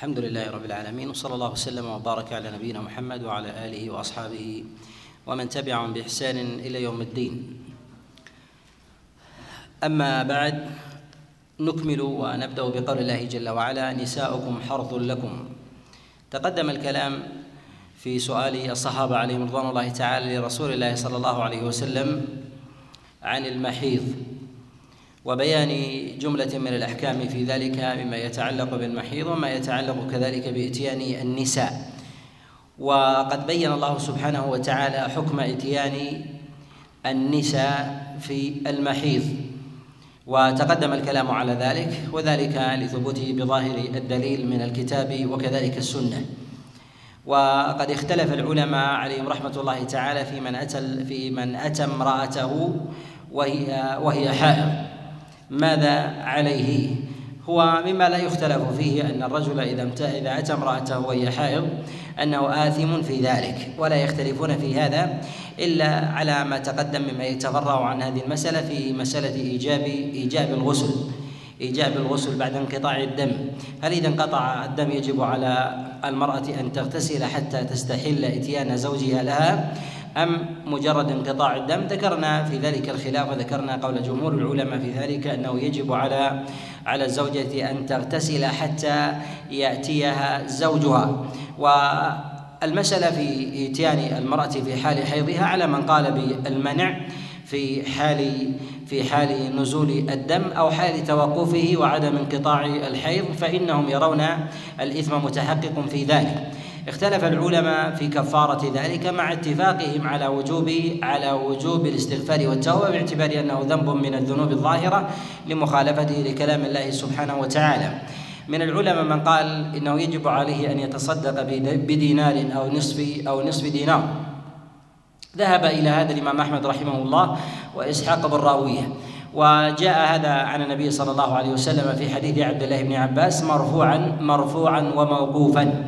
الحمد لله رب العالمين وصلى الله وسلم وبارك على نبينا محمد وعلى آله وأصحابه ومن تبعهم بإحسان إلى يوم الدين. أما بعد نكمل ونبدأ بقول الله جل وعلا نساؤكم حرث لكم. تقدم الكلام في سؤال الصحابة عليهم رضوان الله تعالى لرسول الله صلى الله عليه وسلم عن المحيض. وبيان جملة من الأحكام في ذلك مما يتعلق بالمحيض وما يتعلق كذلك بإتيان النساء. وقد بين الله سبحانه وتعالى حكم إتيان النساء في المحيض وتقدم الكلام على ذلك وذلك لثبوته بظاهر الدليل من الكتاب وكذلك السنة. وقد اختلف العلماء عليهم رحمة الله تعالى في من أتى في من أتى امرأته وهي وهي حائض. ماذا عليه؟ هو مما لا يختلف فيه أن الرجل إذا إذا أتى امرأته وهي حائض أنه آثم في ذلك ولا يختلفون في هذا إلا على ما تقدم مما يتفرع عن هذه المسألة في مسألة ايجاب إيجاب الغسل إيجاب الغسل بعد انقطاع الدم. هل إذا انقطع الدم يجب على المرأة أن تغتسل حتى تستحل إتيان زوجها لها؟ أم مجرد انقطاع الدم؟ ذكرنا في ذلك الخلاف وذكرنا قول جمهور العلماء في ذلك أنه يجب على على الزوجة أن تغتسل حتى يأتيها زوجها. والمسألة في إتيان المرأة في حال حيضها على من قال بالمنع في حال في حال نزول الدم أو حال توقفه وعدم انقطاع الحيض فإنهم يرون الإثم متحقق في ذلك. اختلف العلماء في كفارة ذلك مع اتفاقهم على وجوب على وجوب الاستغفار والتوبة باعتبار أنه ذنب من الذنوب الظاهرة لمخالفته لكلام الله سبحانه وتعالى. من العلماء من قال إنه يجب عليه أن يتصدق بدينار أو نصف أو نصف دينار. ذهب إلى هذا الإمام أحمد رحمه الله وإسحاق بن راوية. وجاء هذا عن النبي صلى الله عليه وسلم في حديث عبد الله بن عباس مرفوعا مرفوعا وموقوفا.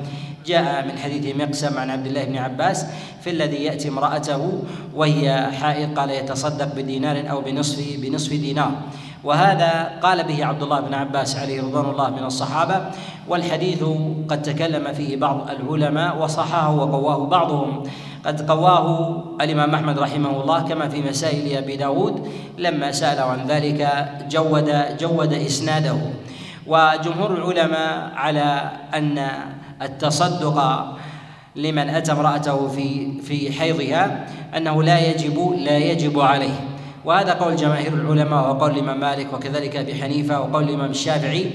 جاء من حديث مقسم عن عبد الله بن عباس في الذي يأتي امرأته وهي حائض قال يتصدق بدينار أو بنصف بنصف دينار. وهذا قال به عبد الله بن عباس عليه رضوان الله من الصحابة والحديث قد تكلم فيه بعض العلماء وصححه وقواه بعضهم. قد قواه الإمام أحمد رحمه الله كما في مسائل أبي داود لما سأله عن ذلك جود جود إسناده. وجمهور العلماء على أن التصدق لمن أتى امرأته في في حيضها أنه لا يجب لا يجب عليه. وهذا قول جماهير العلماء وقول الإمام مالك وكذلك أبي حنيفة وقول الإمام الشافعي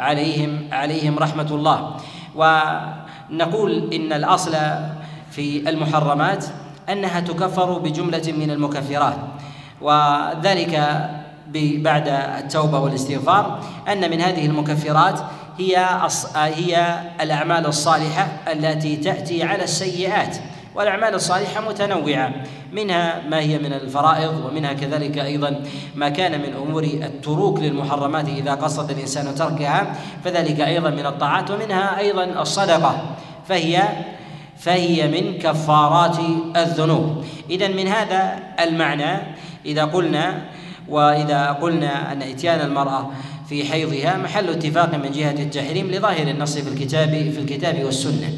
عليهم عليهم رحمة الله. ونقول إن الأصل في المحرمات أنها تكفر بجملة من المكفرات. وذلك بعد التوبة والاستغفار أن من هذه المكفرات هي هي الأعمال الصالحة التي تأتي على السيئات والأعمال الصالحة متنوعة منها ما هي من الفرائض ومنها كذلك أيضا ما كان من أمور التروك للمحرمات إذا قصد الإنسان تركها فذلك أيضا من الطاعات ومنها أيضا الصدقة فهي فهي من كفارات الذنوب. اذا من هذا المعنى إذا قلنا وإذا قلنا أن إتيان المرأة في حيضها محل اتفاق من جهة التحريم لظاهر النص في الكتاب في الكتاب والسنة.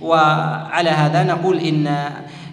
وعلى هذا نقول إن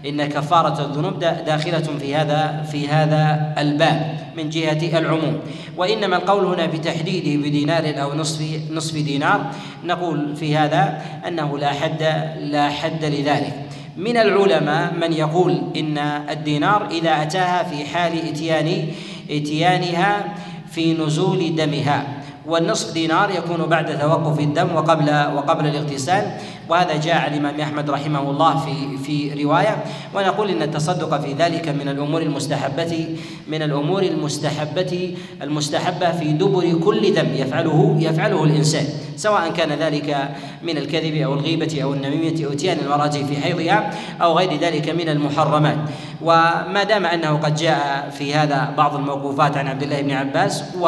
إن كفارة الذنوب داخلة في هذا في هذا الباب من جهة العموم. وإنما القول هنا بتحديده بدينار أو نصف نصف دينار. نقول في هذا أنه لا حد لا حد لذلك. من العلماء من يقول إن الدينار إذا أتاها في حال إتيان إتيانها في نزول دمها. والنصف دينار يكون بعد توقف الدم وقبل وقبل الاغتسال. وهذا جاء عن الامام أحمد رحمه الله في في رواية. ونقول إن التصدق في ذلك من الأمور المستحبه من الأمور المستحبه المستحبة في دبر كل ذنب يفعله يفعله الإنسان. سواء كان ذلك من الكذب أو الغيبة أو النميمة أو اتيان المرأة في حيضها أو غير ذلك من المحرمات. وما دام أنه قد جاء في هذا بعض الموقوفات عن عبد الله بن عباس و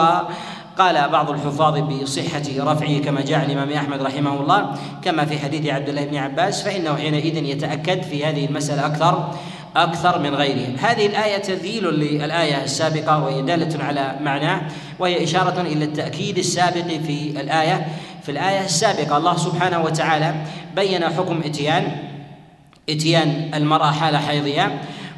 قال بعض الحفاظ بصحة رفعه كما جاء الإمام أحمد رحمه الله كما في حديث عبد الله بن عباس فإنه حينئذ يتأكد في هذه المسألة أكثر أكثر من غيره. هذه الآية تذيل للآية السابقة وهي دالة على معناه وهي إشارة إلى التأكيد السابق في الآية. في الآية السابقة الله سبحانه وتعالى بين حكم إتيان إتيان المرأة حال حيضها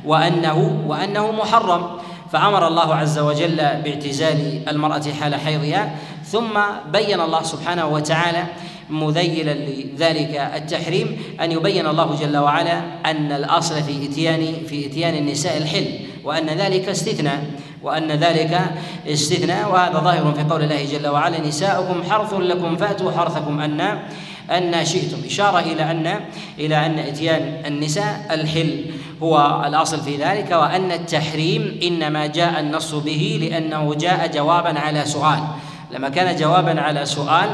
وأنه وأنه محرم. فأمر الله عز وجل باعتزال المرأة حال حيضها ثم بين الله سبحانه وتعالى مذيلا لذلك التحريم أن يبين الله جل وعلا أن الأصل في اتيان في إتيان النساء الحل وأن ذلك استثناء وأن ذلك استثناء وهذا ظاهر في قول الله جل وعلا نساؤكم حرث لكم فأتوا حرثكم ان أن شئتم. إشارة إلى ان إلى أن إتيان النساء الحل هو الأصل في ذلك وأن التحريم إنما جاء النص به لأنه جاء جوابا على سؤال. لما كان جوابا على سؤال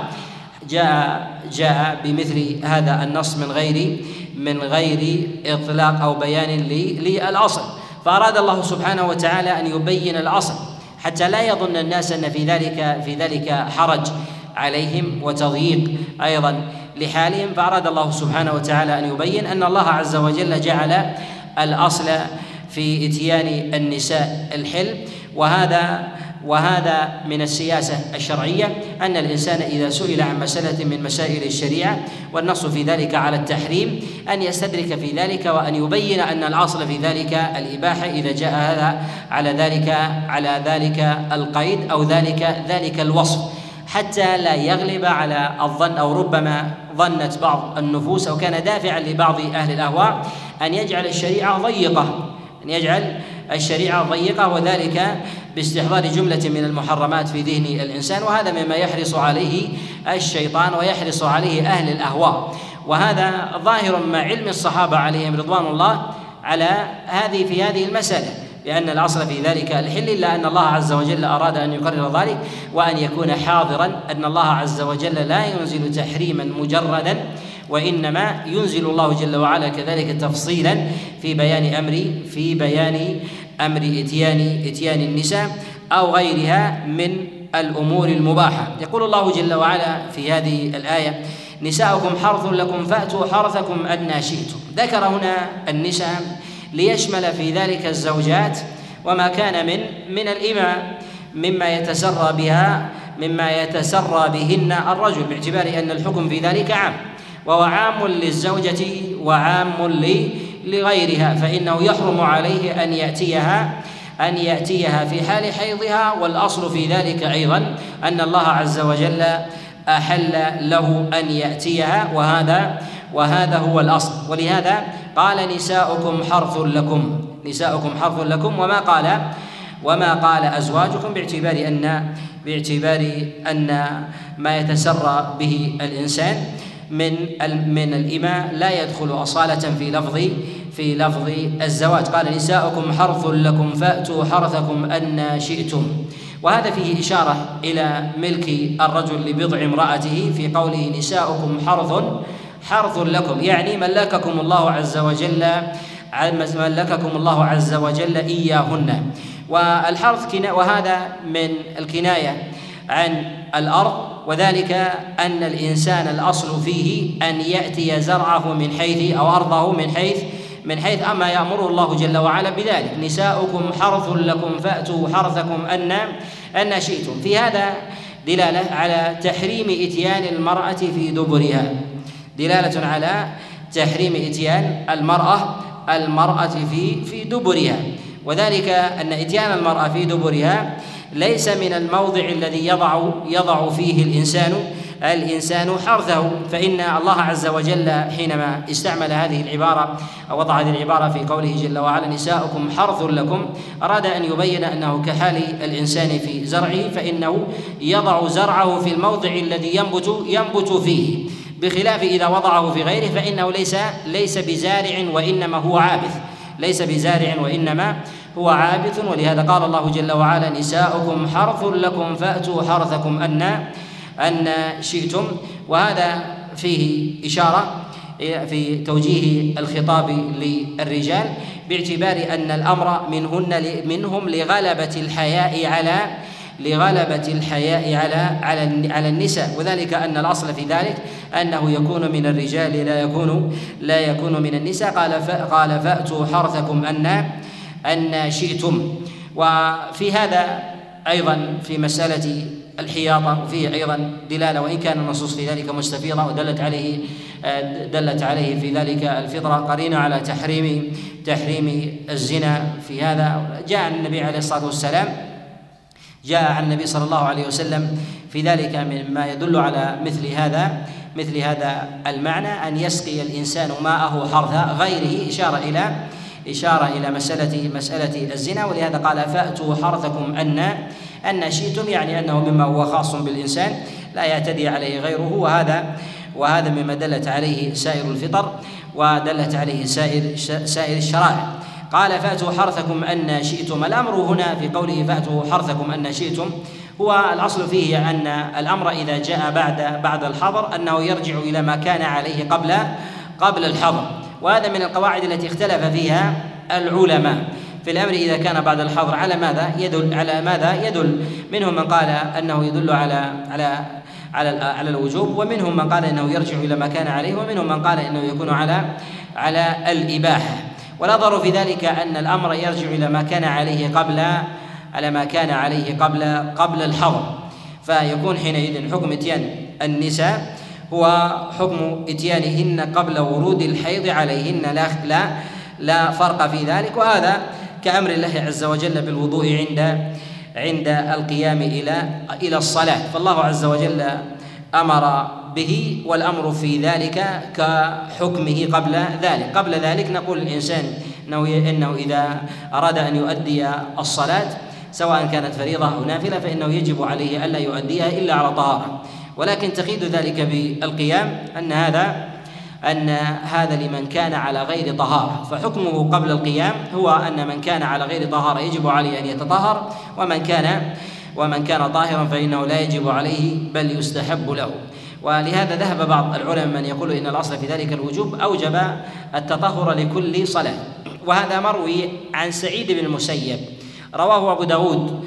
جاء جاء بمثل هذا النص من غير من غير إطلاق أو بيان للأصل. فأراد الله سبحانه وتعالى أن يبين الأصل حتى لا يظن الناس أن في ذلك في ذلك حرج عليهم وتضييق أيضا. لحالهم فأراد الله سبحانه وتعالى أن يبين أن الله عز وجل جعل الأصل في إتيان النساء الحلم. وهذا وهذا من السياسة الشرعية أن الإنسان إذا سئل عن مسألة من مسائل الشريعة والنص في ذلك على التحريم أن يستدرك في ذلك وأن يبين أن الأصل في ذلك الإباحة إذا جاء هذا على ذلك على ذلك القيد أو ذلك ذلك الوصف. حتى لا يغلب على الظن أو ربما ظنت بعض النفوس أو كان دافعا لبعض أهل الأهواء أن يجعل الشريعة ضيقة أن يجعل الشريعة ضيقة وذلك باستحضار جملة من المحرمات في ذهن الإنسان وهذا مما يحرص عليه الشيطان ويحرص عليه أهل الأهواء. وهذا ظاهر مع علم الصحابة عليهم رضوان الله على هذه في هذه المسألة. لأن الأصل في ذلك الحل إلا أن الله عز وجل أراد أن يقرر ذلك وأن يكون حاضرا أن الله عز وجل لا ينزل تحريما مجردا وإنما ينزل الله جل وعلا كذلك تفصيلا في بيان أمر في بيان أمر إتيان إتيان النساء أو غيرها من الأمور المباحة. يقول الله جل وعلا في هذه الآية نساؤكم حرث لكم فأتوا حرثكم ادنى شئتم. ذكر هنا النساء ليشمل في ذلك الزوجات وما كان من من الإماء مما يتسرى بها مما يتسرى بهن الرجل باعتبار أن الحكم في ذلك عام. وهو عام للزوجة وعام لغيرها فإنه يحرم عليه أن يأتيها أن يأتيها في حال حيضها. والأصل في ذلك أيضا أن الله عز وجل أحل له أن يأتيها وهذا وهذا هو الأصل. ولهذا قال نساؤكم حرث لكم. نساؤكم حرث لكم وما قال وما قال أزواجكم باعتبار أن باعتبار أن ما يتسرى به الإنسان من من الإماء لا يدخل أصالة في لفظ في لفظ الزواج. قال نساؤكم حرث لكم فأتوا حرثكم أن شئتم. وهذا فيه إشارة إلى ملك الرجل لبضع امرأته في قوله نساؤكم حرث حرث لكم يعني ملككم الله عز وجل ملككم الله عز وجل إياهن. والحرث وهذا من الكناية عن الأرض وذلك أن الإنسان الأصل فيه أن يأتي زرعه من حيث أو أرضه من حيث من حيث أما يأمر الله جل وعلا بذلك. نساؤكم حرث لكم فأتوا حرثكم أن أن شئتم. في هذا دلالة على تحريم إتيان المرأة في دبرها. دلالة على تحريم إتيان المرأة المرأة في في دبرها. وذلك أن إتيان المرأة في دبرها ليس من الموضع الذي يضع يضع فيه الإنسان الإنسان حرثه. فإن الله عز وجل حينما استعمل هذه العبارة أو وضع هذه العبارة في قوله جل وعلا نساؤكم حرث لكم أراد أن يبين أنه كحال الإنسان في زرعه فإنه يضع زرعه في الموضع الذي ينبت ينبت فيه. بخلاف إذا وضعه في غيره فإنه ليس ليس بزارع وإنما هو عابث. ليس بزارع وإنما هو عابث. ولهذا قال الله جل وعلا نساؤكم حرث لكم فأتوا حرثكم أن أن شئتم. وهذا فيه إشارة في توجيه الخطاب للرجال باعتبار أن الأمر منهن منهم لغلبة الحياء على لغلبة الحياء على على على النساء. وذلك أن الأصل في ذلك أنه يكون من الرجال لا يكون لا يكون من النساء. قال قال فأتوا حرثكم أن أن شئتم. وفي هذا أيضا في مسألة الحياطة وفيه أيضا دلالة وإن كان النصوص في ذلك مستفيضة ودلت عليه دلت عليه في ذلك الفطرة. قرينة على تحريم تحريم الزنا في هذا. جاء النبي عليه الصلاة والسلام جاء عن النبي صلى الله عليه وسلم في ذلك مما يدل على مثل هذا مثل هذا المعنى أن يسقي الإنسان ماءه حرث غيره إشارة إلى إشارة إلى مسألة مسألة الزنا. ولهذا قال فأتوا حرثكم أن أن شئتم. يعني أنه مما هو خاص بالإنسان لا يعتدي عليه غيره. وهذا وهذا مما دلت عليه سائر الفطر ودلت عليه سائر سائر الشرائع. قال فأتوا حرثكم أن شئتم. الأمر هنا في قوله فأتوا حرثكم أن شئتم هو الأصل فيه أن الأمر إذا جاء بعد بعد الحظر أنه يرجع إلى ما كان عليه قبل قبل الحظر وهذا من القواعد التي اختلف فيها العلماء. في الأمر إذا كان بعد الحظر على ماذا يدل على ماذا يدل؟ منهم من قال أنه يدل على على على على الوجوب ومنهم من قال أنه يرجع إلى ما كان عليه ومنهم من قال أنه يكون على على الإباحة. ونظروا في ذلك أن الأمر يرجع إلى ما كان عليه قبل على ما كان عليه قبل قبل الحظر فيكون حينئذ حكم إتيان النساء هو حكم إتيانهن قبل ورود الحيض عليهن. لا لا لا فرق في ذلك. وهذا كأمر الله عز وجل بالوضوء عند عند القيام إلى إلى الصلاة. فالله عز وجل أمر به والأمر في ذلك كحكمه قبل ذلك. قبل ذلك نقول الإنسان انه إنه إذا أراد أن يؤدي الصلاة سواء كانت فريضة أو نافلة فإنه يجب عليه الا يؤديها إلا على طهاره ولكن تقيد ذلك بالقيام أن هذا أن هذا لمن كان على غير طهارة. فحكمه قبل القيام هو أن من كان على غير طهارة يجب عليه أن يتطهر ومن كان ومن كان طاهرا فإنه لا يجب عليه بل يستحب له. ولهذا ذهب بعض العلماء من يقول إن الاصل في ذلك الوجوب أوجب التطهر لكل صلاة. وهذا مروي عن سعيد بن المسيب. رواه أبو داود.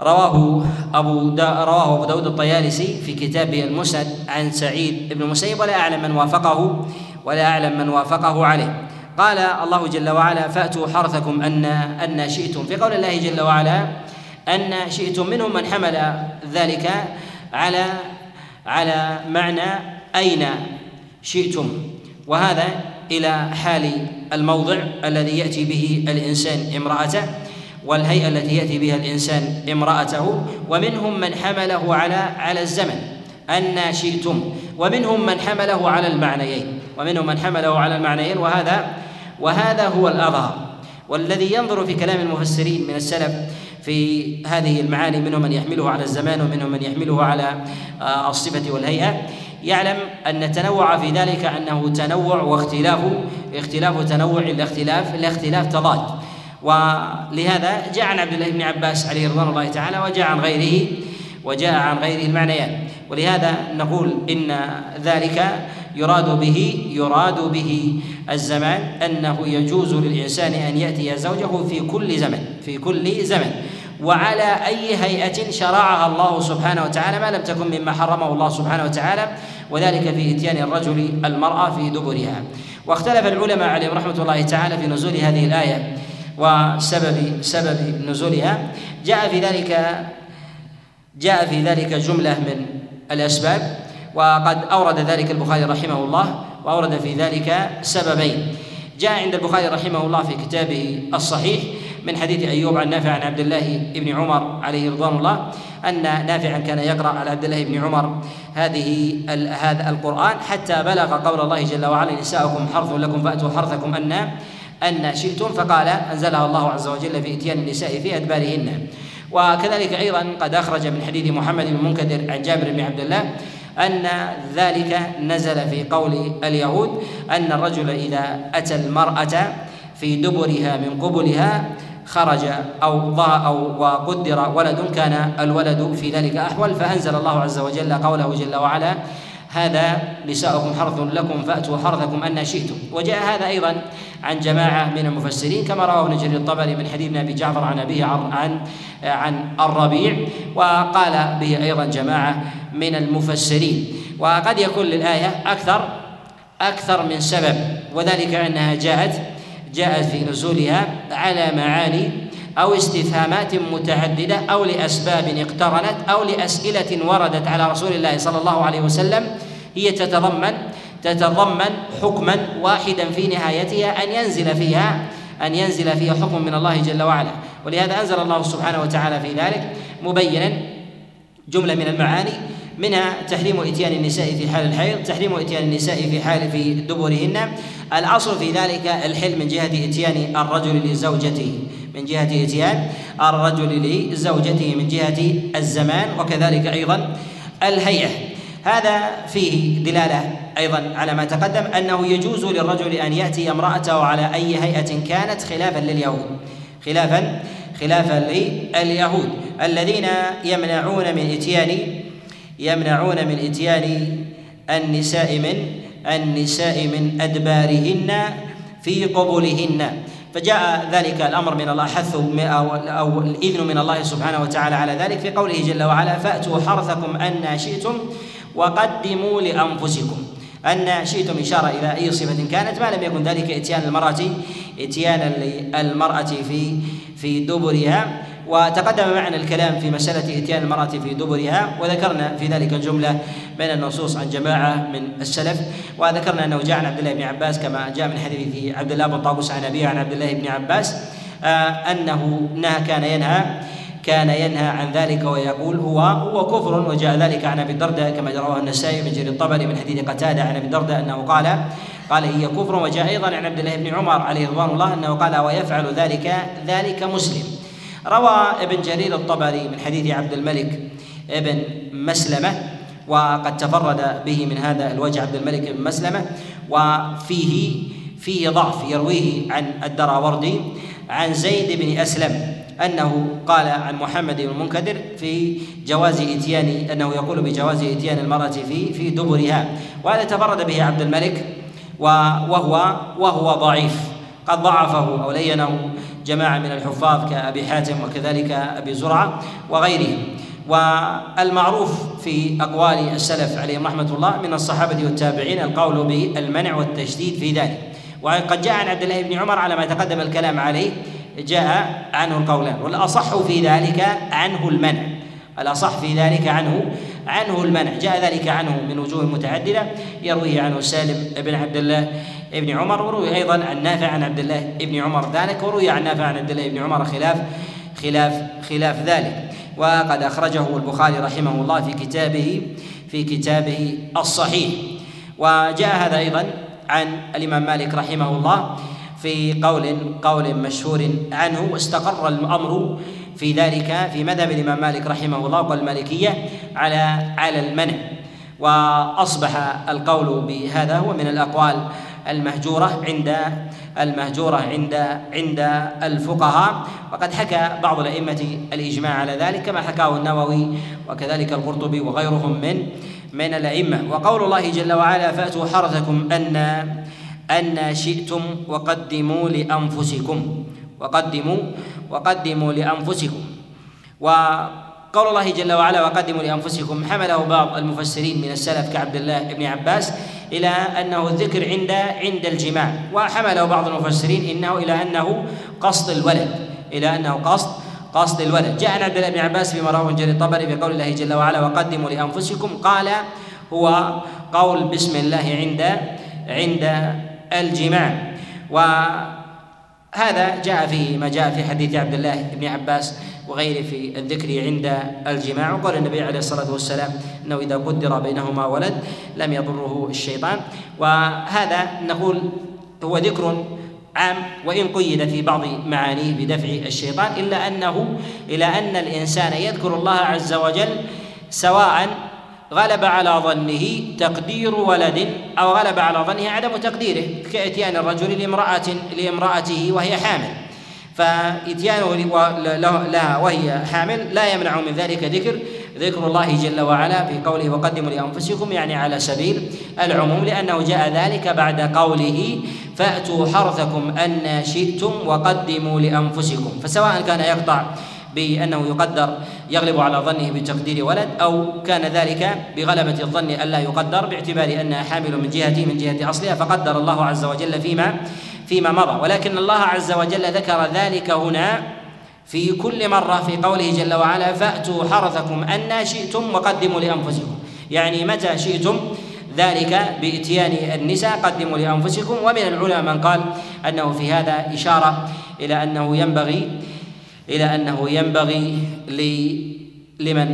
رواه أبو دا رواه أبو داود الطيالسي في كتابه المسند عن سعيد بن المسيب ولا أعلم من وافقه ولا أعلم من وافقه عليه. قال الله جل وعلا فأتوا حرثكم أن أن شئتم. في قول الله جل وعلا أن شئتم منهم من حمل ذلك على على معنى أين شئتم. وهذا إلى حال الموضع الذي يأتي به الإنسان امرأته والهيئة التي يأتي بها الإنسان امرأته. ومنهم من حمله على على الزمن أن شئتم. ومنهم من حمله على المعنيين. ومنهم من حمله على المعنيين وهذا وهذا هو الأظهر. والذي ينظر في كلام المفسرين من السلف في هذه المعاني منهم من يحمله على الزمان ومنهم من يحمله على آه، الصفة والهيئة. يعلم أن التنوع في ذلك أنه تنوع واختلاف اختلاف تنوع الاختلاف الاختلاف تضاد. ولهذا جاء عن عبد الله بن عباس عليه رضوان الله تعالى وجاء عن غيره وجاء عن غيره المعنيان. ولهذا نقول إن ذلك يراد به يراد به الزمان أنه يجوز للإنسان أن يأتي زوجه في كل زمن في كل زمن. وعلى أي هيئة شرعها الله سبحانه وتعالى ما لم تكن مما حرمه الله سبحانه وتعالى وذلك في إتيان الرجل المرأة في دبرها. واختلف العلماء عليهم رحمة الله تعالى في نزول هذه الآية وسبب سبب نزولها. جاء في ذلك جاء في ذلك جملة من الأسباب. وقد أورد ذلك البخاري رحمه الله وأورد في ذلك سببين. جاء عند البخاري رحمه الله في كتابه الصحيح من حديث أيوب عن نافع عن عبد الله بن عمر عليه رضوان الله أن نافعا كان يقرأ على عبد الله بن عمر هذه هذا القرآن حتى بلغ قول الله جل وعلا نساؤكم حرث لكم فأتوا حرثكم أن أن شئتم فقال أنزلها الله عز وجل في إتيان النساء في أدبارهن وكذلك أيضا قد أخرج من حديث محمد بن المنكدر عن جابر بن عبد الله أن ذلك نزل في قول اليهود أن الرجل إذا أتى المرأة في دبرها من قبلها خرج أو ضاء أو وقدر ولد كان الولد في ذلك أحول فأنزل الله عز وجل قوله جل وعلا هذا نساؤكم حرث لكم فأتوا حرثكم أن شئتم. وجاء هذا أيضا عن جماعة من المفسرين كما رواه ابن جرير الطبري من حديث أبي جعفر عن أبيه عن عن الربيع وقال به أيضا جماعة من المفسرين. وقد يكون للآية أكثر أكثر من سبب وذلك أنها جاءت جاءت في نزولها على معاني أو استفهامات متعددة أو لأسباب اقترنت أو لأسئلة وردت على رسول الله صلى الله عليه وسلم هي تتضمن تتضمن حكما واحدا في نهايتها أن ينزل فيها أن ينزل فيها حكم من الله جل وعلا. ولهذا أنزل الله سبحانه وتعالى في ذلك مبينا جملة من المعاني منها تحريم إتيان النساء في حال الحيض تحريم إتيان النساء في حال في دبرهن. الأصل في ذلك الحل من جهة إتيان الرجل لزوجته من جهة إتيان الرجل لزوجته من جهة الزمان وكذلك أيضا الهيئة. هذا فيه دلالة أيضا على ما تقدم أنه يجوز للرجل أن يأتي امرأته على أي هيئة كانت خلافا لليهود. خلافا خلافا لليهود. الذين يمنعون من اتيان يمنعون من إتيان النساء من النساء من أدبارهن في قبولهن. فجاء ذلك الأمر من الله حث أو أو الإذن من الله سبحانه وتعالى على ذلك في قوله جل وعلا فأتوا حرثكم أن شئتم وقدموا لأنفسكم. أن شئتم إشارة إلى أي صفة كانت ما لم يكن ذلك إتيان المرأة اتيانا للمرأة في في دبرها. وتقدم معنا الكلام في مسألة إتيان المرأة في دبرها وذكرنا في ذلك الجملة من النصوص عن جماعة من السلف. وذكرنا أنه جاء عن عبد الله بن عباس كما جاء من حديث عبد الله بن طاووس عن أبيه عن عبد الله بن عباس آه، أنه نهى كان ينهى كان ينهى عن ذلك ويقول هو هو كفر وجاء ذلك عن أبي الدرداء كما رواه النسائي من جرير الطبري من حديث قتادة عن أبي الدرداء أنه قال قال هي كفر وجاء أيضا عن عبد الله بن عمر عليه رضوان الله أنه قال ويفعل ذلك ذلك مسلم. روى ابن جرير الطبري من حديث عبد الملك ابن مسلمة وقد تفرد به من هذا الوجه عبد الملك بن مسلمة وفيه فيه ضعف يرويه عن الدراوردي عن زيد بن أسلم. أنه قال عن محمد بن المنكدر في جواز إتيان أنه يقول بجواز إتيان المرأة في في دبرها. وهذا تفرد به عبد الملك وهو وهو ضعيف. قد ضعفه أو لينه جماعة من الحفاظ كأبي حاتم وكذلك أبي زرعة وغيرهم. والمعروف في أقوال السلف عليهم رحمة الله من الصحابة والتابعين القول بالمنع والتشديد في ذلك. وقد جاء عن عبد الله بن عمر على ما تقدم الكلام عليه جاء عنه القولان. والأصح في ذلك عنه المنع. الأصح في ذلك عنه عنه المنع. جاء ذلك عنه من وجوه متعددة. يرويه عنه سالم بن عبد الله ابن عمر وروي أيضا عن نافع عن عبد الله ابن عمر ذلك وروي عن نافع عن عبد الله ابن عمر خلاف خلاف خلاف ذلك. وقد أخرجه البخاري رحمه الله في كتابه في كتابه الصحيح. وجاء هذا أيضا عن الإمام مالك رحمه الله. في قول قول مشهور عنه واستقر الأمر في ذلك في مذهب الإمام مالك رحمه الله والمالكيه على على المنع. وأصبح القول بهذا هو من الأقوال المهجورة عند المهجورة عند عند الفقهاء. وقد حكى بعض الأئمة الإجماع على ذلك كما حكاه النووي وكذلك القرطبي وغيرهم من من الأئمة. وقول الله جل وعلا فأتوا حرثكم أن أن شئتم وقدموا لأنفسكم. وقدموا وقدموا لأنفسكم. و قول الله جل وعلا وقدموا لأنفسكم حمله بعض المفسرين من السلف كعبد الله بن عباس إلى أنه الذكر عند عند الجماع. وحمله بعض المفسرين إنه إلى أنه قصد الولد إلى أنه قصد قصد الولد. جاء عبد الله بن عباس فيما رواه جرير الطبري بقول الله جل وعلا وقدموا لأنفسكم. قال هو قول بسم الله عند عند الجماع. وهذا جاء فيه ما جاء في حديث عبد الله بن عباس وغيره في الذكر عند الجماع. وقال النبي عليه الصلاة والسلام إنه إذا قدر بينهما ولد لم يضره الشيطان. وهذا نقول هو ذكر عام وإن قيد في بعض معانيه بدفع الشيطان إلا أنه إلى أن الإنسان يذكر الله عز وجل سواء غلب على ظنه تقدير ولد أو غلب على ظنه عدم تقديره كإتيان الرجل لامراه لامرأته وهي حامل. فإتيانه لها وهي حامل لا يمنع من ذلك ذكر ذكر الله جل وعلا في قوله وقدموا لأنفسكم يعني على سبيل العموم لأنه جاء ذلك بعد قوله فأتوا حرثكم أن شئتم وقدموا لأنفسكم فسواء كان يقطع بأنه يقدر يغلب على ظنه بتقدير ولد أو كان ذلك بغلبة الظن ألا يقدر باعتبار أنها حامل من جهة من جهة أصلها فقدر الله عز وجل فيما فيما مضى ولكن الله عز وجل ذكر ذلك هنا في كل مرة في قوله جل وعلا فأتوا حرثكم أن شئتم وقدموا لأنفسكم. يعني متى شئتم؟ ذلك بإتيان النساء قدموا لأنفسكم. ومن العلماء من قال أنه في هذا إشارة إلى أنه ينبغي إلى أنه ينبغي لمن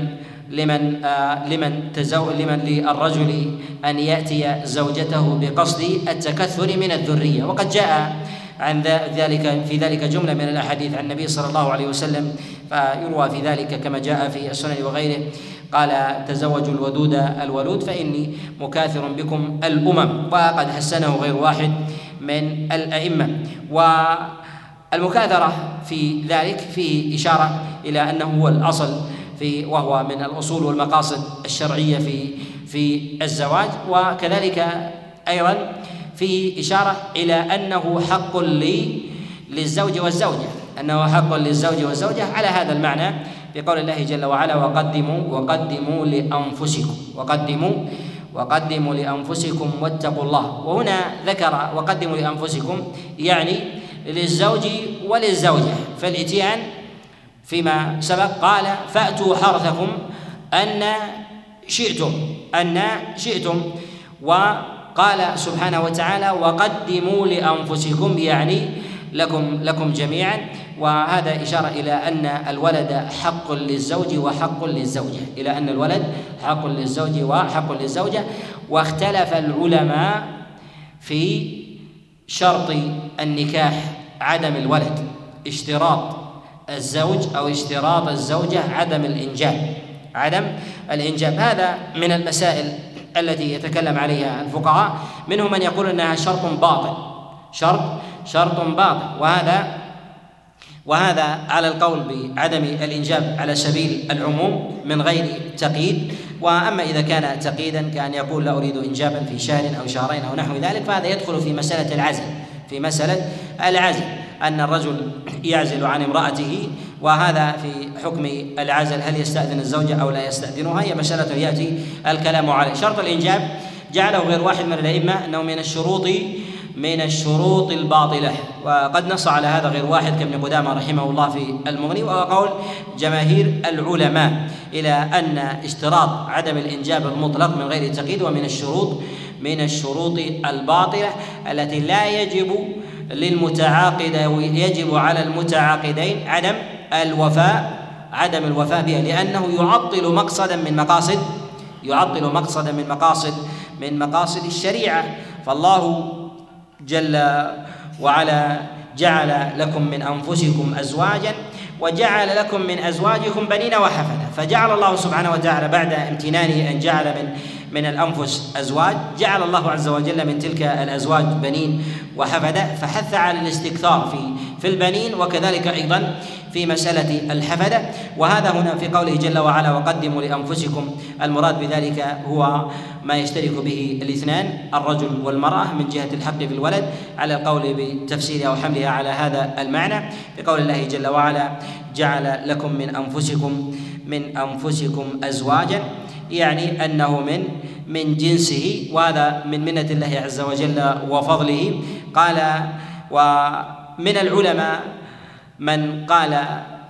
لمن آه لمن تزو لمن للرجل أن يأتي زوجته بقصد التكثر من الذرية. وقد جاء عن ذلك في ذلك جملة من الأحاديث عن النبي صلى الله عليه وسلم فيروى في ذلك كما جاء في السنن وغيره. قال تزوجوا الودود الولود فإني مكاثر بكم الأمم. وقد حسنه غير واحد من الأئمة. والمكاثرة في ذلك فيه إشارة إلى أنه هو الأصل في وهو من الأصول والمقاصد الشرعية في في الزواج وكذلك أيضا فيه إشارة إلى أنه حق لي للزوج والزوجة أنه حق للزوج والزوجة على هذا المعنى بقول الله جل وعلا وقدموا وقدموا لأنفسكم وقدموا وقدموا لأنفسكم واتقوا الله. وهنا ذكر وقدموا لأنفسكم يعني للزوج وللزوجة. فالإتيان فيما سبق قال فأتوا حرثكم أن شئتم أن شئتم. وقال سبحانه وتعالى وقدموا لأنفسكم يعني لكم لكم جميعا. وهذا إشارة إلى أن الولد حق للزوج وحق للزوجة. إلى أن الولد حق للزوج وحق للزوجة. واختلف العلماء في شرط النكاح. عدم الولد اشتراط الزوج أو اشتراط الزوجة عدم الإنجاب. عدم الإنجاب. هذا من المسائل التي يتكلم عليها الفقهاء. منهم من يقول إنها شرط باطل. شرط شرط باطل. وهذا وهذا على القول بعدم الإنجاب على سبيل العموم من غير تقييد. وأما إذا كان تقييدا كأن يقول لا أريد انجابا في شهر أو شهرين أو نحو ذلك فهذا يدخل في مسألة العزل. في مسألة العزل أن الرجل يعزل عن امرأته وهذا في حكم العزل هل يستأذن الزوجة أو لا يستأذنها؟ هي مسألة يأتي الكلام عليه. شرط الإنجاب جعله غير واحد من الأئمة أنه من الشروط من الشروط الباطلة. وقد نص على هذا غير واحد كابن قدامة رحمه الله في المغني وهو قول جماهير العلماء إلى أن اشتراط عدم الإنجاب المطلق من غير تقييد ومن الشروط من الشروط الباطلة التي لا يجب للمتعاقد يجب على المتعاقدين عدم الوفاء عدم الوفاء بها لأنه يعطل مقصدا من مقاصد يعطل مقصدا من مقاصد من مقاصد الشريعة. فالله جل وعلا جعل لكم من أنفسكم أزواجا وجعل لكم من أزواجكم بنين وحفدة فجعل الله سبحانه وتعالى بعد امتنانه أن جعل من من الأنفس أزواج جعل الله عز وجل من تلك الأزواج بنين وحفدة فحث على الاستكثار في في البنين وكذلك أيضا في مسألة الحفدة وهذا هنا في قوله جل وعلا وقدموا لأنفسكم. المراد بذلك هو ما يشترك به الاثنان الرجل والمرأة من جهة الحق في الولد على القول بتفسيرها وحملها على هذا المعنى. بقول الله جل وعلا جعل لكم من أنفسكم من أنفسكم أزواجا. يعني أنه من من جنسه وهذا من منة الله عز وجل وفضله. قال ومن العلماء من قال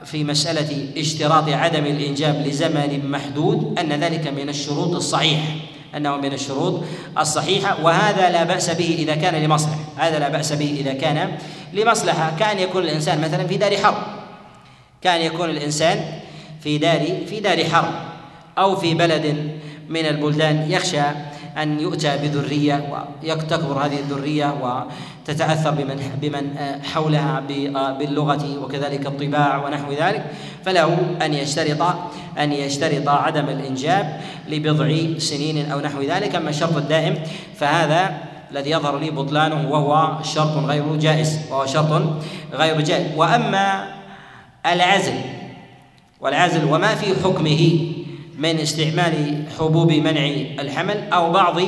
في مسألة اشتراط عدم الإنجاب لزمن محدود أن ذلك من الشروط الصحيحة أنه من الشروط الصحيحة وهذا لا بأس به إذا كان لمصلحة. هذا لا بأس به إذا كان لمصلحة. كأن يكون الإنسان مثلا في دار حرب. كأن يكون الإنسان في دار في دار حرب. أو في بلد من البلدان يخشى أن يؤتى بذرية وتكبر هذه الذرية وتتأثر بمن بمن حولها باللغة وكذلك الطباع ونحو ذلك فله أن يشترط أن يشترط عدم الإنجاب لبضع سنين أو نحو ذلك. أما الشرط الدائم فهذا الذي يظهر لي بطلانه وهو شرط غير جائز وهو شرط غير جائز. وأما العزل والعزل وما في حكمه من استعمال حبوب منع الحمل أو بعض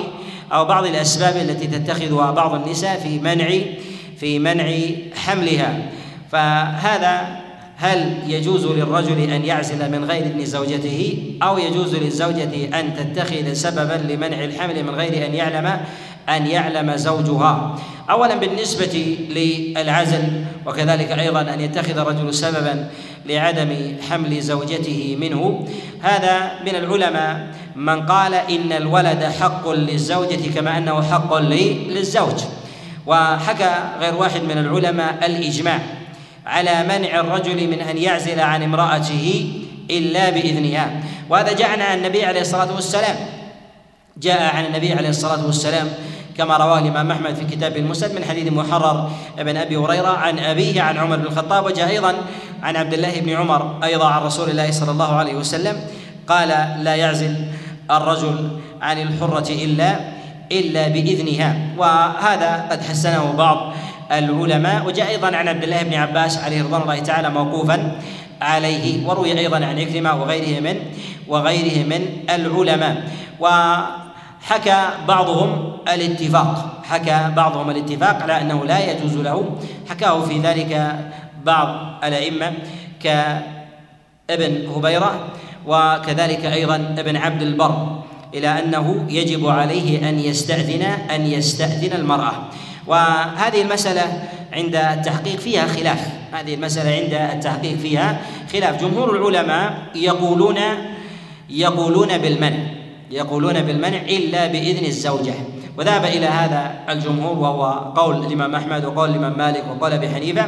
أو بعض الأسباب التي تتخذها بعض النساء في منع في منع حملها. فهذا هل يجوز للرجل أن يعزل من غير إذن زوجته أو يجوز للزوجة أن تتخذ سببا لمنع الحمل من غير أن يعلم أن يعلم زوجها؟ اولا بالنسبة للعزل وكذلك أيضا أن يتخذ الرجل سببا لعدم حمل زوجته منه. هذا من العلماء من قال إن الولد حق للزوجة كما أنه حق للزوج. وحكى غير واحد من العلماء الإجماع على منع الرجل من أن يعزل عن امرأته إلا بإذنها. وهذا جاء عن النبي عليه الصلاة والسلام. جاء عن النبي عليه الصلاة والسلام كما رواه الإمام أحمد في كتاب المسند من حديث محرر بن أبي هريرة عن أبيه عن عمر بن الخطاب. وجاء أيضا عن عبد الله بن عمر أيضا عن رسول الله صلى الله عليه وسلم قال لا يعزل الرجل عن الحرة إلا إلا بإذنها. وهذا قد حسنه بعض العلماء. وجاء أيضا عن عبد الله بن عباس عليه رضوان الله تعالى موقوفا عليه وروي أيضا عن عكرمة وغيره من وغيره من العلماء. وحكى بعضهم الاتفاق حكى بعضهم الاتفاق على أنه لا يجوز له حكاه في ذلك بعض الأئمة كابن هبيرة وكذلك أيضا ابن عبد البر إلى أنه يجب عليه أن يستأذن أن يستأذن المرأة. وهذه المسألة عند التحقيق فيها خلاف. هذه المسألة عند التحقيق فيها خلاف. جمهور العلماء يقولون يقولون بالمنع يقولون بالمنع إلا بإذن الزوجة. وذهب إلى هذا الجمهور وهو قول الإمام أحمد وقول الإمام مالك وقول أبي حنيفة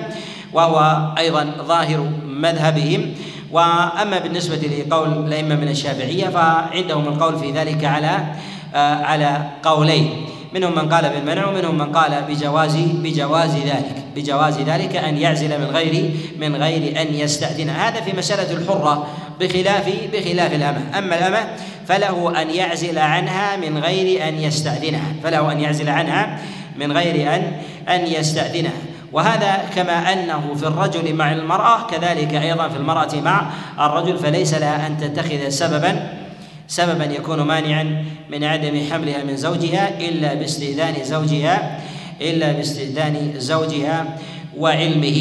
وهو أيضا ظاهر مذهبهم. وأما بالنسبة لقول الأئمة من الشافعية فعندهم القول في ذلك على آه، على قولين. منهم من قال بالمنع ومنهم من قال بجواز بجواز ذلك بجواز ذلك أن يعزل من غير من غير أن يستأذن. هذا في مسألة الحرة بخلاف بخلاف الأمة. أما الأمة فله أن يعزل عنها من غير أن يستأذنها. فله أن يعزل عنها من غير أن أن يستأذنها. وهذا كما أنه في الرجل مع المرأة كذلك أيضا في المرأة مع الرجل فليس لها أن تتخذ سببا سببا يكون مانعا من عدم حملها من زوجها إلا باستئذان زوجها إلا باستئذان زوجها وعلمه.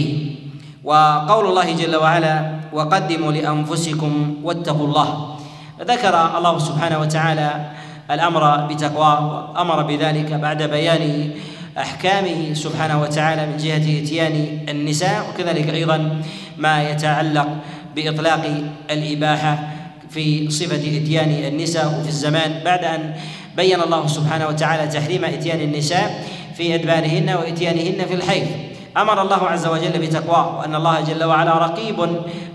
وقول الله جل وعلا وقدموا لأنفسكم واتقوا الله ذكر الله سبحانه وتعالى الأمر بتقواه وامر بذلك بعد بيان أحكامه سبحانه وتعالى من جهة إتيان النساء وكذلك أيضا ما يتعلق بإطلاق الإباحة في صفة إتيان النساء وفي الزمان بعد أن بين الله سبحانه وتعالى تحريم إتيان النساء في أدبارهن وإتيانهن في الحيض. أمر الله عز وجل بتقواه وأن الله جل وعلا رقيب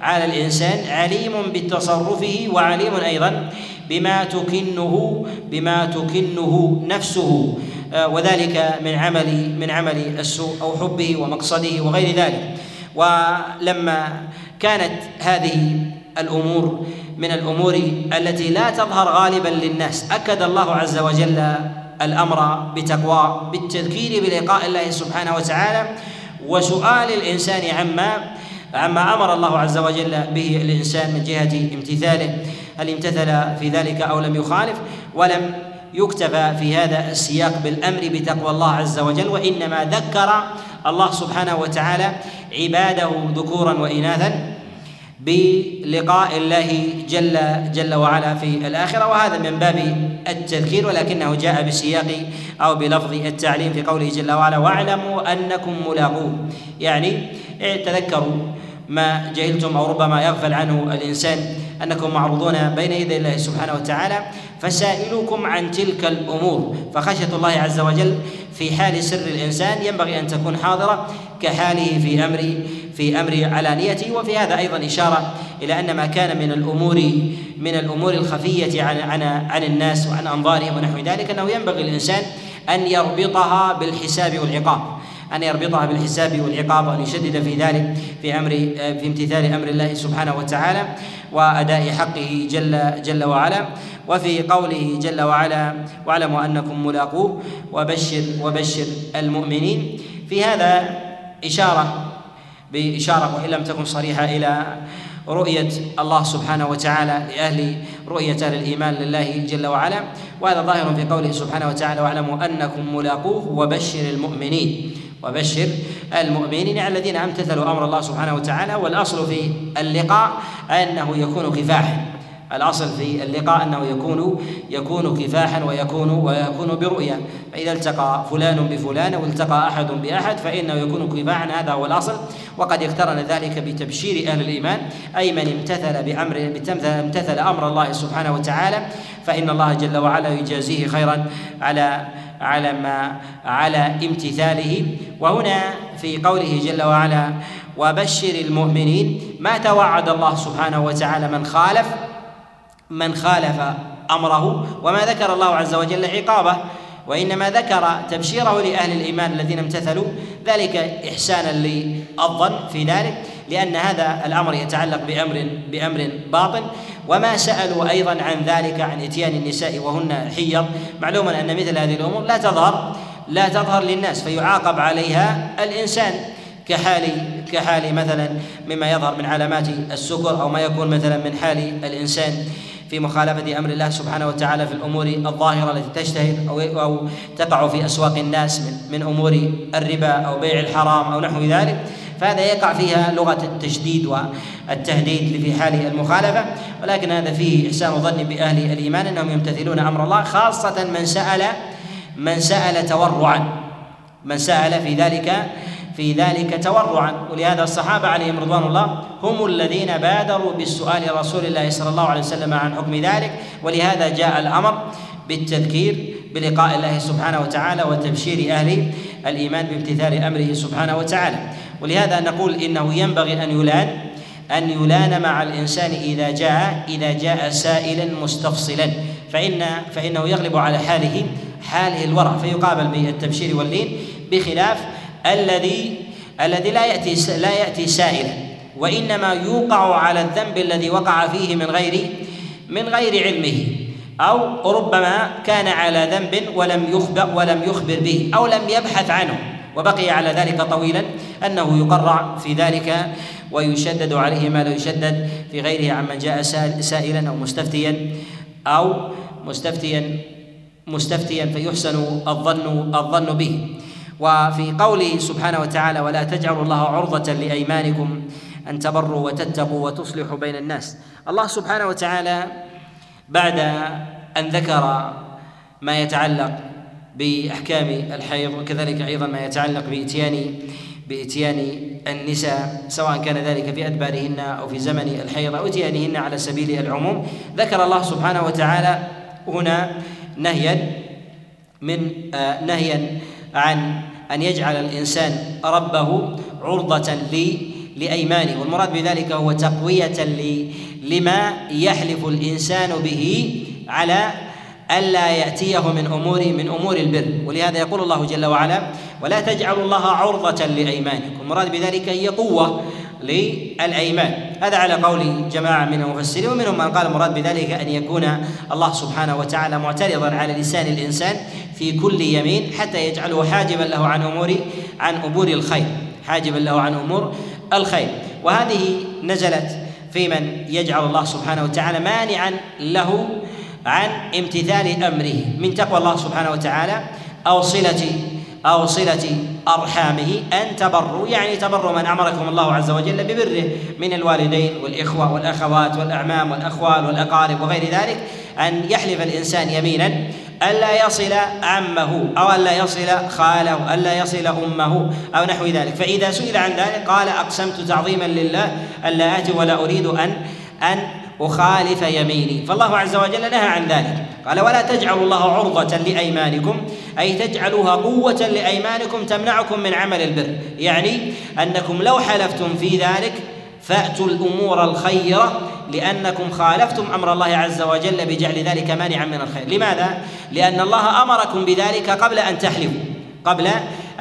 على الإنسان عليم بتصرفه وعليم أيضا بما تكنه بما تكنه نفسه آه، وذلك من عمل من عمل السوء أو حبه ومقصده وغير ذلك. ولما كانت هذه الأمور من الأمور التي لا تظهر غالبا للناس أكد الله عز وجل الأمر بتقوى بالتذكير بلقاء الله سبحانه وتعالى وسؤال الإنسان عما عما أمر الله عز وجل به الإنسان من جهة امتثاله. هل امتثل في ذلك أو لم يخالف؟ ولم يكتفى في هذا السياق بالأمر بتقوى الله عز وجل وإنما ذكر الله سبحانه وتعالى عباده ذكورا وإناثا. بلقاء الله جل جل وعلا في الآخرة. وهذا من باب التذكير ولكنه جاء بسياق أو بلفظ التعليم في قوله جل وعلا واعلموا أنكم ملاقوه. يعني تذكروا ما جهلتم أو ربما يغفل عنه الإنسان أنكم معروضون بين يدي الله سبحانه وتعالى فسائلكم عن تلك الأمور. فخشية الله عز وجل في حال سر الإنسان ينبغي أن تكون حاضرة كحاله في أمر في أمر علانيته وفي هذا أيضا إشارة إلى أن ما كان من الأمور من الأمور الخفية عن عن عن الناس وعن أنظارهم ونحو ذلك أنه ينبغي الإنسان أن يربطها بالحساب والعقاب أن يربطها بالحساب والعقاب وأن يشدد في ذلك في أمر في امتثال أمر الله سبحانه وتعالى وأداء حقه جل جل وعلا وفي قوله جل وعلا واعلموا أنكم ملاقوه وبشر وبشر المؤمنين في هذا إشارة بإشارة وإن لم تكن صريحة إلى رؤية الله سبحانه وتعالى لأهل رؤية أهل الإيمان لله جل وعلا. وهذا ظاهر في قوله سبحانه وتعالى واعلموا أنكم ملاقوه وبشر المؤمنين. وبشر المؤمنين الذين امتثلوا أمر الله سبحانه وتعالى. والأصل في اللقاء أنه يكون كفاحا الأصل في اللقاء أنه يكون يكون كفاحا ويكون ويكون برؤيا. فإذا التقى فلان بفلان أو التقى أحد بأحد فإنه يكون كفاحا. هذا هو الأصل. وقد اقترن ذلك بتبشير أهل الإيمان أي من امتثل بامر امتثل أمر الله سبحانه وتعالى فإن الله جل وعلا يجازيه خيرا على على ما على امتثاله. وهنا في قوله جل وعلا وبشر المؤمنين ما توعد الله سبحانه وتعالى من خالف من خالف أمره وما ذكر الله عز وجل عقابه وإنما ذكر تبشيره لأهل الإيمان الذين امتثلوا ذلك إحسانا للظن في ذلك لأن هذا الأمر يتعلق بأمر بأمر باطن وما سألوا أيضا عن ذلك عن إتيان النساء وهن حيض معلوم أن مثل هذه الأمور لا تظهر لا تظهر للناس فيعاقب عليها الإنسان كحال كحال مثلا مما يظهر من علامات السكر أو ما يكون مثلا من حال الإنسان. في مخالفة أمر الله سبحانه وتعالى في الأمور الظاهرة التي تشتهر أو أو تقع في أسواق الناس من من أمور الربا أو بيع الحرام أو نحو ذلك فهذا يقع فيها لغة التشديد والتهديد في حال المخالفة. ولكن هذا فيه إحسان ظن بأهل الإيمان أنهم يمتثلون أمر الله خاصة من سأل من سأل تورعا. من سأل في ذلك في ذلك تورعا. ولهذا الصحابة عليهم رضوان الله هم الذين بادروا بالسؤال رسول الله صلى الله عليه وسلم عن حكم ذلك. ولهذا جاء الأمر بالتذكير بلقاء الله سبحانه وتعالى وتبشير أهل الإيمان بامتثال أمره سبحانه وتعالى. ولهذا نقول إنه ينبغي أن يلان أن يلان مع الإنسان إذا جاء إذا جاء سائلا مستفصلا. فإن فإنه يغلب على حاله حاله الورع. فيقابل بالتبشير واللين بخلاف الذي الذي لا يأتي لا يأتي سائلا وإنما يوقع على الذنب الذي وقع فيه من غير من غير علمه. أو ربما كان على ذنب ولم يخبر ولم يخبر به أو لم يبحث عنه. وبقي على ذلك طويلا أنه يقرع في ذلك ويشدد عليه ما لا يشدد في غيره عمن جاء سائلا أو مستفتيا أو مستفتيا مستفتيا فيحسن الظن الظن به. وفي قوله سبحانه وتعالى ولا تجعلوا الله عرضة لأيمانكم أن تبروا وتتقوا وتصلحوا بين الناس. الله سبحانه وتعالى بعد أن ذكر ما يتعلق بأحكام الحيض وكذلك أيضا ما يتعلق بإتيان بإتيان النساء سواء كان ذلك في أدبارهن أو في زمن الحيض أو إتيانهن على سبيل العموم ذكر الله سبحانه وتعالى هنا نهيا من آه نهيا عن أن يجعل الإنسان ربه عرضة لأيمانه. والمراد بذلك هو تقوية لما يحلف الإنسان به على ألا يأتيه من أمور من أمور البر. ولهذا يقول الله جل وعلا ولا تجعلوا الله عرضة لأيمانكم. المراد بذلك هي قوة. للأيمان. هذا على قول جماعة من المفسرين ومنهم من قال المراد بذلك أن يكون الله سبحانه وتعالى معترضا على لسان الإنسان في كل يمين حتى يجعله حاجبا له عن أمور عن أمور الخير حاجبا له عن أمور الخير. وهذه نزلت في من يجعل الله سبحانه وتعالى مانعا له عن امتثال أمره من تقوى الله سبحانه وتعالى أو صلة أو صلة أرحامه أن تبروا يعني تبروا من أمركم الله عز وجل ببره من الوالدين والإخوة والأخوات والأعمام والأخوال والأقارب وغير ذلك أن يحلف الإنسان يمينا ألا يصل عمه أو ألا يصل خاله ألا يصل أمه أو نحو ذلك. فإذا سئل عن ذلك قال أقسمت تعظيما لله ألا آتي ولا أريد أن أن أخالف يميني. فالله عز وجل نهى عن ذلك. قال ولا تجعلوا الله عرضة لأيمانكم أي تجعلوها قوة لأيمانكم تمنعكم من عمل البر. يعني أنكم لو حلفتم في ذلك فأتوا الأمور الخيرة لأنكم خالفتم أمر الله عز وجل بجعل ذلك مانعا من الخير. لماذا؟ لأن الله أمركم بذلك قبل أن تحلفوا. قبل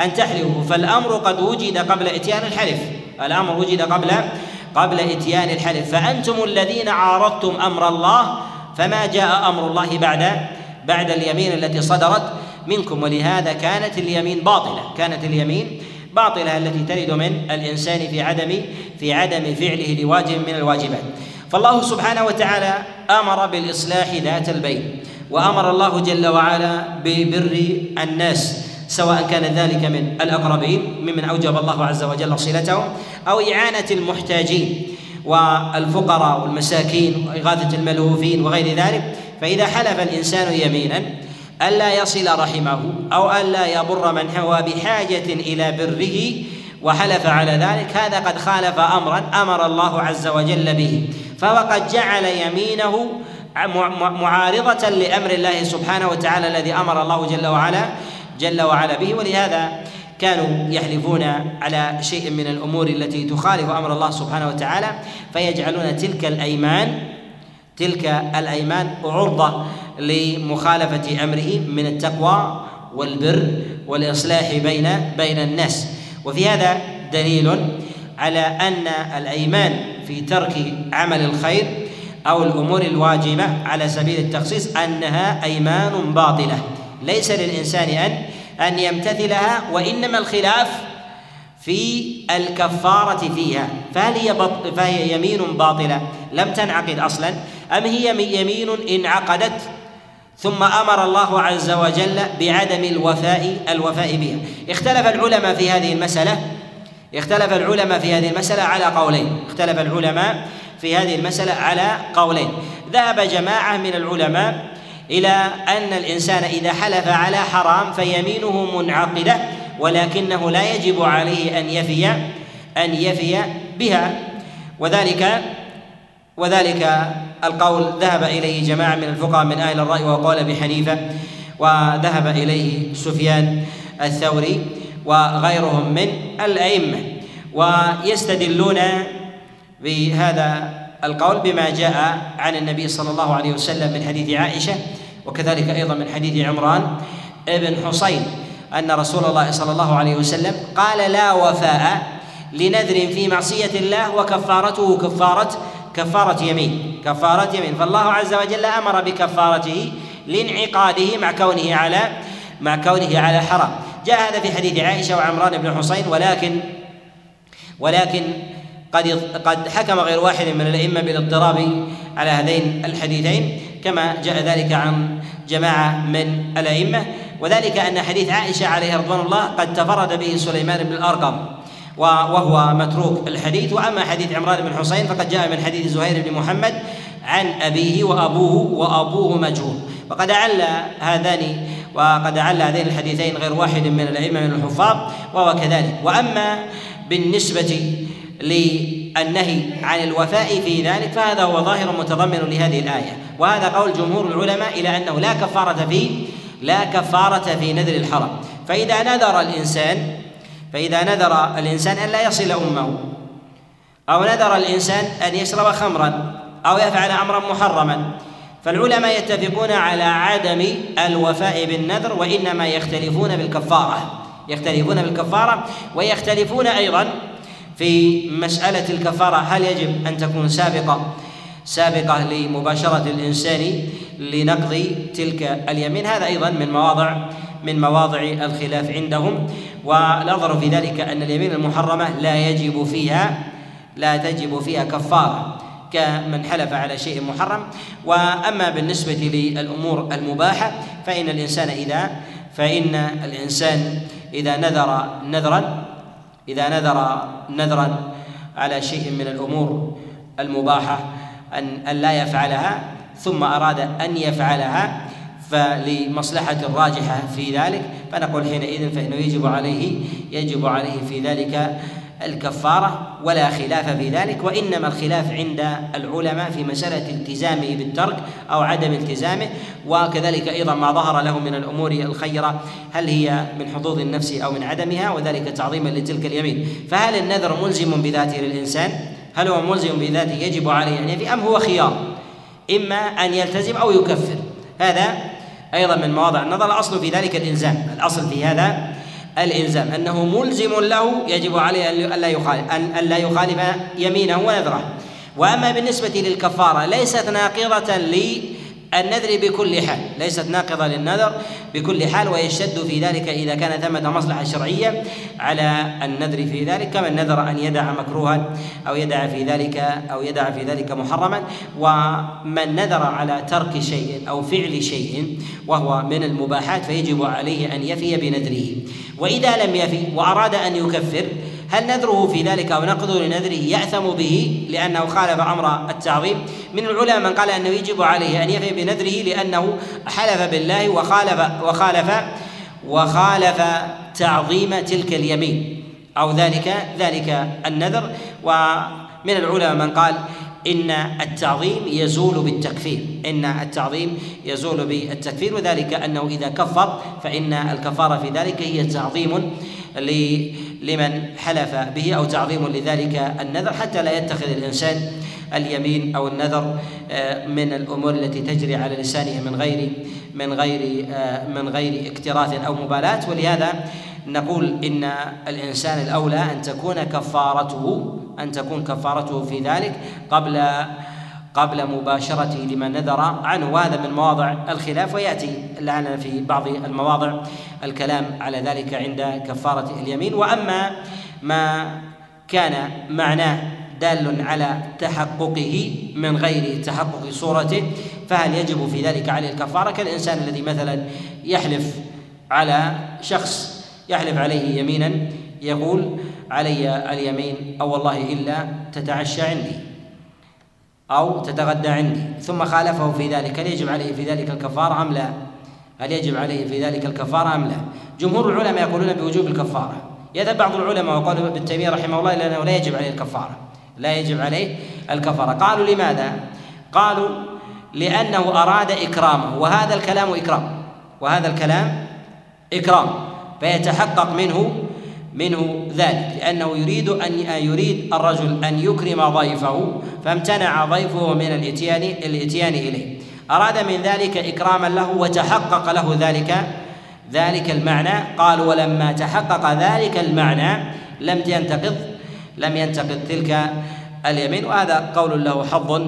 أن تحلفوا. فالأمر قد وجد قبل إتيان الحلف. الأمر وجد قبل قبل إتيان الحلف. فأنتم الذين عارضتم أمر الله فما جاء أمر الله بعد بعد اليمين التي صدرت. منكم ولهذا كانت اليمين باطلة. كانت اليمين باطلة التي ترد من الإنسان في عدم في عدم فعله لواجب من الواجبات. فالله سبحانه وتعالى أمر بالإصلاح ذات البين وأمر الله جل وعلا ببر الناس سواء كان ذلك من الأقربين ممن أوجب الله عز وجل صلتهم أو إعانة المحتاجين والفقراء والمساكين وإغاثة الملهوفين وغير ذلك. فإذا حلف الإنسان يمينا ألا يصل رحمه أو ألا يبر من هو بحاجة إلى بره وحلف على ذلك. هذا قد خالف أمرا أمر الله عز وجل به فهو قد جعل يمينه معارضة لأمر الله سبحانه وتعالى الذي أمر الله جل وعلا جل وعلا به. ولهذا كانوا يحلفون على شيء من الأمور التي تخالف أمر الله سبحانه وتعالى فيجعلون تلك الأيمان تلك الأيمان عرضة لمخالفة أمره من التقوى والبر والإصلاح بين بين الناس. وفي هذا دليل على أن الأيمان في ترك عمل الخير أو الأمور الواجبة على سبيل التخصيص أنها أيمان باطلة. ليس للإنسان ان أن يمتثلها وإنما الخلاف في الكفارة فيها. فهل هي بط... فهي يمين باطلة؟ لم تنعقد أصلا. أم هي يمين انعقدت ثم أمر الله عز وجل بعدم الوفاء الوفاء بها. اختلف العلماء في هذه المساله اختلف العلماء في هذه المسألة على قولين. اختلف العلماء في هذه المسألة على قولين. ذهب جماعة من العلماء إلى أن الإنسان إذا حلف على حرام فيمينه منعقدة ولكنه لا يجب عليه أن يفي أن يفي بها. وذلك وذلك القول ذهب إليه جماعة من الفقهاء من أهل الرأي وهو قول أبي حنيفة وذهب إليه سفيان الثوري وغيرهم من الأئمة ويستدلون بهذا القول بما جاء عن النبي صلى الله عليه وسلم من حديث عائشة وكذلك أيضا من حديث عمران ابن حصين أن رسول الله صلى الله عليه وسلم قال لا وفاء لنذر في معصية الله وكفارته كفارة كفارة يمين. كفارة يمين. فالله عز وجل أمر بكفارته لانعقاده مع كونه على مع كونه على حرام. جاء هذا في حديث عائشة وعمران بن حصين ولكن ولكن قد قد حكم غير واحد من الأئمة بالاضطراب على هذين الحديثين كما جاء ذلك عن جماعة من الأئمة. وذلك أن حديث عائشة عليه رضوان الله قد تفرد به سليمان بن الأرقم. وهو متروك الحديث. وأما حديث عمران بن حسين فقد جاء من حديث زهير بن محمد عن أبيه وأبوه وأبوه مجهول. وقد عل هذان وقد عل هذين الحديثين غير واحد من الأئمة من الحفاظ وهو كذلك. وأما بالنسبة للنهي عن الوفاء في ذلك فهذا هو ظاهر متضمن لهذه الآية. وهذا قول جمهور العلماء إلى أنه لا كفارة في لا كفارة في نذر الحرم. فإذا نذر الإنسان فإذا نذر الإنسان أن لا يصل أمه أو نذر الإنسان أن يشرب خمرا أو يفعل أمرا محرما. فالعلماء يتفقون على عدم الوفاء بالنذر وإنما يختلفون بالكفارة. يختلفون بالكفارة ويختلفون أيضا في مسألة الكفارة. هل يجب أن تكون سابقة سابقة لمباشرة الإنسان لنقض تلك اليمين؟ هذا أيضا من مواضع من مواضع الخلاف عندهم. والأظهر في ذلك أن اليمين المحرمة لا يجب فيها لا تجب فيها كفارة كمن حلف على شيء محرم. وأما بالنسبة للأمور المباحة فإن الإنسان إذا فإن الإنسان إذا نذر نذرا إذا نذر نذرا على شيء من الأمور المباحة أن لا يفعلها ثم أراد أن يفعلها فلمصلحة راجحة في ذلك. فنقول حينئذ فإنه يجب عليه يجب عليه في ذلك الكفارة ولا خلاف في ذلك. وإنما الخلاف عند العلماء في مسألة التزامه بالترك أو عدم التزامه. وكذلك أيضا ما ظهر له من الأمور الخيرة هل هي من حظوظ النفس أو من عدمها وذلك تعظيما لتلك اليمين. فهل النذر ملزم بذاته للإنسان؟ هل هو ملزم بذاته يجب عليه أن يفي؟ أم هو خيار؟ إما أن يلتزم أو يكفر. هذا أيضا من مواضع النظر الأصل في ذلك الإلزام. الأصل في هذا الإلزام أنه ملزم له يجب عليه أن لا يخالف أن لا يخالف يمينه ونذره وأما بالنسبة للكفارة ليست ناقضة النذر بكل حال ليست ناقضة للنذر بكل حال ويشتد في ذلك إذا كان ثمة مصلحة شرعية على النذر في ذلك كمن نذر أن يدع مكروها أو يدع في ذلك أو يدع في ذلك محرما. ومن نذر على ترك شيء أو فعل شيء وهو من المباحات فيجب عليه أن يفي بنذره. وإذا لم يفي وأراد أن يكفر هل نذره في ذلك أو نقض لنذره يأثم به؟ لأنه خالف أمر التعظيم. من العلماء من قال أنه يجب عليه أن يفي بنذره لأنه حلف بالله وخالف وخالف وخالف تعظيم تلك اليمين. أو ذلك ذلك النذر. ومن العلماء من قال إن التعظيم يزول بالتكفير. إن التعظيم يزول بالتكفير. وذلك أنه إذا كفر فإن الكفارة في ذلك هي تعظيم لمن حلف به أو تعظيم لذلك النذر حتى لا يتخذ الإنسان اليمين أو النذر آه، من الأمور التي تجري على لسانه من غير من غير آه، من غير اكتراث أو مبالاة. ولهذا نقول إن الإنسان الأولى أن تكون كفارته أن تكون كفارته في ذلك قبل قبل مباشرته لما نذر عنه. وهذا من مواضع الخلاف ويأتي لعلنا في بعض المواضع الكلام على ذلك عند كفارة اليمين. وأما ما كان معناه دال على تحققه من غير تحقق صورته فهل يجب في ذلك عليه الكفارة؟ كالإنسان الذي مثلا يحلف على شخص يحلف عليه يمينا يقول علي اليمين أو والله إلا تتعشى عندي. أو تتغدى عندي ثم خالفه في ذلك هل يجب عليه في ذلك الكفارة أم لا؟ هل يجب عليه في ذلك الكفارة أم لا؟ جمهور العلماء يقولون بوجوب الكفارة يذهب بعض العلماء وقال ابن تيمية رحمه الله لأنه لا يجب عليه الكفارة لا يجب عليه الكفارة قالوا لماذا؟ قالوا لأنه أراد إكرامه وهذا الكلام إكرام وهذا الكلام إكرام فيتحقق منه منه ذلك لأنه يريد أن يريد الرجل أن يكرم ضيفه فامتنع ضيفه من الإتيان الإتيان إليه. أراد من ذلك إكراما له وتحقق له ذلك ذلك المعنى. قال ولما تحقق ذلك المعنى لم ينتقض لم ينتقض تلك اليمين. وهذا قول له حظ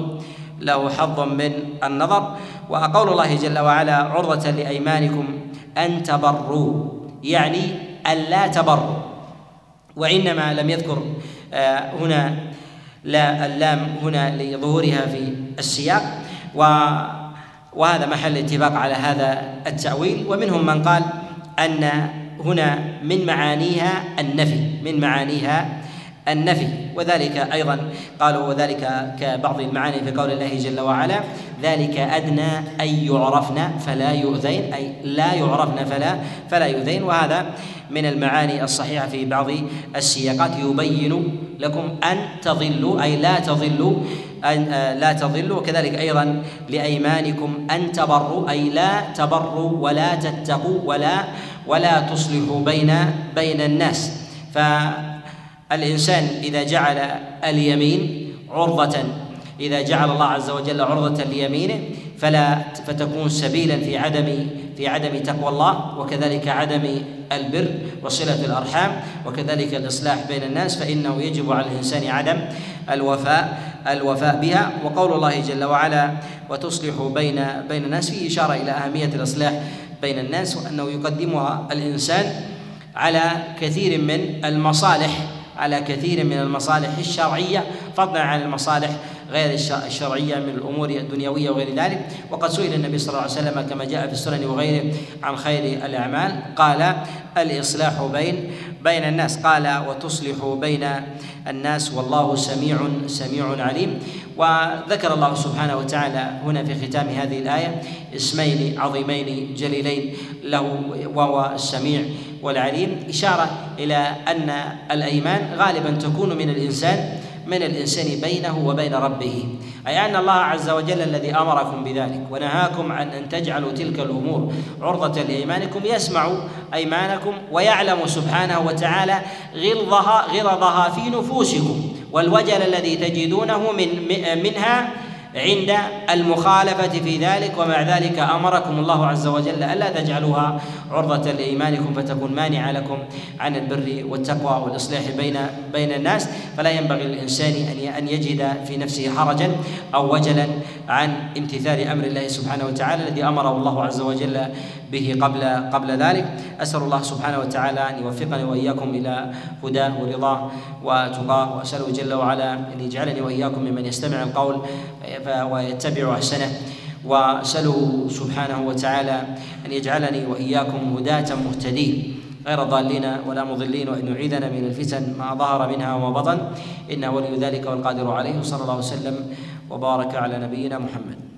له حظ من النظر. وقول الله جل وعلا عرضة لأيمانكم أن تبروا. يعني أن لا تبروا. وإنما لم يذكر آه، هنا لا اللام هنا لظهورها في السياق. وهذا محل اتفاق على هذا التأويل. ومنهم من قال أن هنا من معانيها النفي من معانيها النفي وذلك أيضا قالوا وذلك كبعض المعاني في قول الله جل وعلا ذلك أدنى أن يعرفن فلا يؤذين أي لا يعرفن فلا فلا يؤذين. وهذا من المعاني الصحيحة في بعض السياقات. يبين لكم أن تضلوا أي لا تضلوا أن لا تضلوا وكذلك أيضا لأيمانكم أن تبروا أي لا تبروا ولا تتقوا ولا ولا تصلحوا بين بين الناس. ف الإنسان إذا جعل اليمين عرضة إذا جعل الله عز وجل عرضة ليمينه فلا فتكون سبيلا في عدم في عدم تقوى الله وكذلك عدم البر وصلة الأرحام وكذلك الإصلاح بين الناس فإنه يجب على الإنسان عدم الوفاء الوفاء بها. وقول الله جل وعلا وتصلح بين بين الناس فيه إشارة إلى أهمية الإصلاح بين الناس وأنه يقدمها الإنسان على كثير من المصالح على كثير من المصالح الشرعية فضلا عن المصالح غير الشرعية من الأمور الدنيوية وغير ذلك. وقد سئل النبي صلى الله عليه وسلم كما جاء في السنن وغيره عن خير الأعمال. قال الإصلاح بين بين الناس. قال وتصلح بين الناس والله سميع سميع عليم. وذكر الله سبحانه وتعالى هنا في ختام هذه الآية اسمين عظيمين جليلين له وهو السميع والعليم. إشارة إلى أن الأيمان غالبا تكون من الإنسان من الإنسان بينه وبين ربه أي أن الله عز وجل الذي أمركم بذلك ونهاكم عن أن تجعلوا تلك الأمور عرضة لأيمانكم يسمع أيمانكم ويعلم سبحانه وتعالى غلظها غلظها في نفوسكم والوجل الذي تجدونه من منها عند المخالفة في ذلك ومع ذلك أمركم الله عز وجل ألا تجعلوها عرضة لإيمانكم فتكون مانعة لكم عن البر والتقوى والإصلاح بين بين الناس. فلا ينبغي للإنسان أن أن يجد في نفسه حرجا أو وجلا عن امتثال أمر الله سبحانه وتعالى الذي أمره الله عز وجل به قبل قبل ذلك. أسأل الله سبحانه وتعالى أن يوفقني وإياكم إلى هداه ورضاه وتقاه وأسأله جل وعلا أن يجعلني وإياكم ممن يستمع القول ويتبع أحسنه. وأسأله سبحانه وتعالى أن يجعلني وإياكم هداة مهتدين. غير ضالين ولا مضلين وأن يعيذنا من الفتن ما ظهر منها وما بطن. إنه ولي ذلك والقادر عليه. صلى الله وسلم وبارك على نبينا محمد.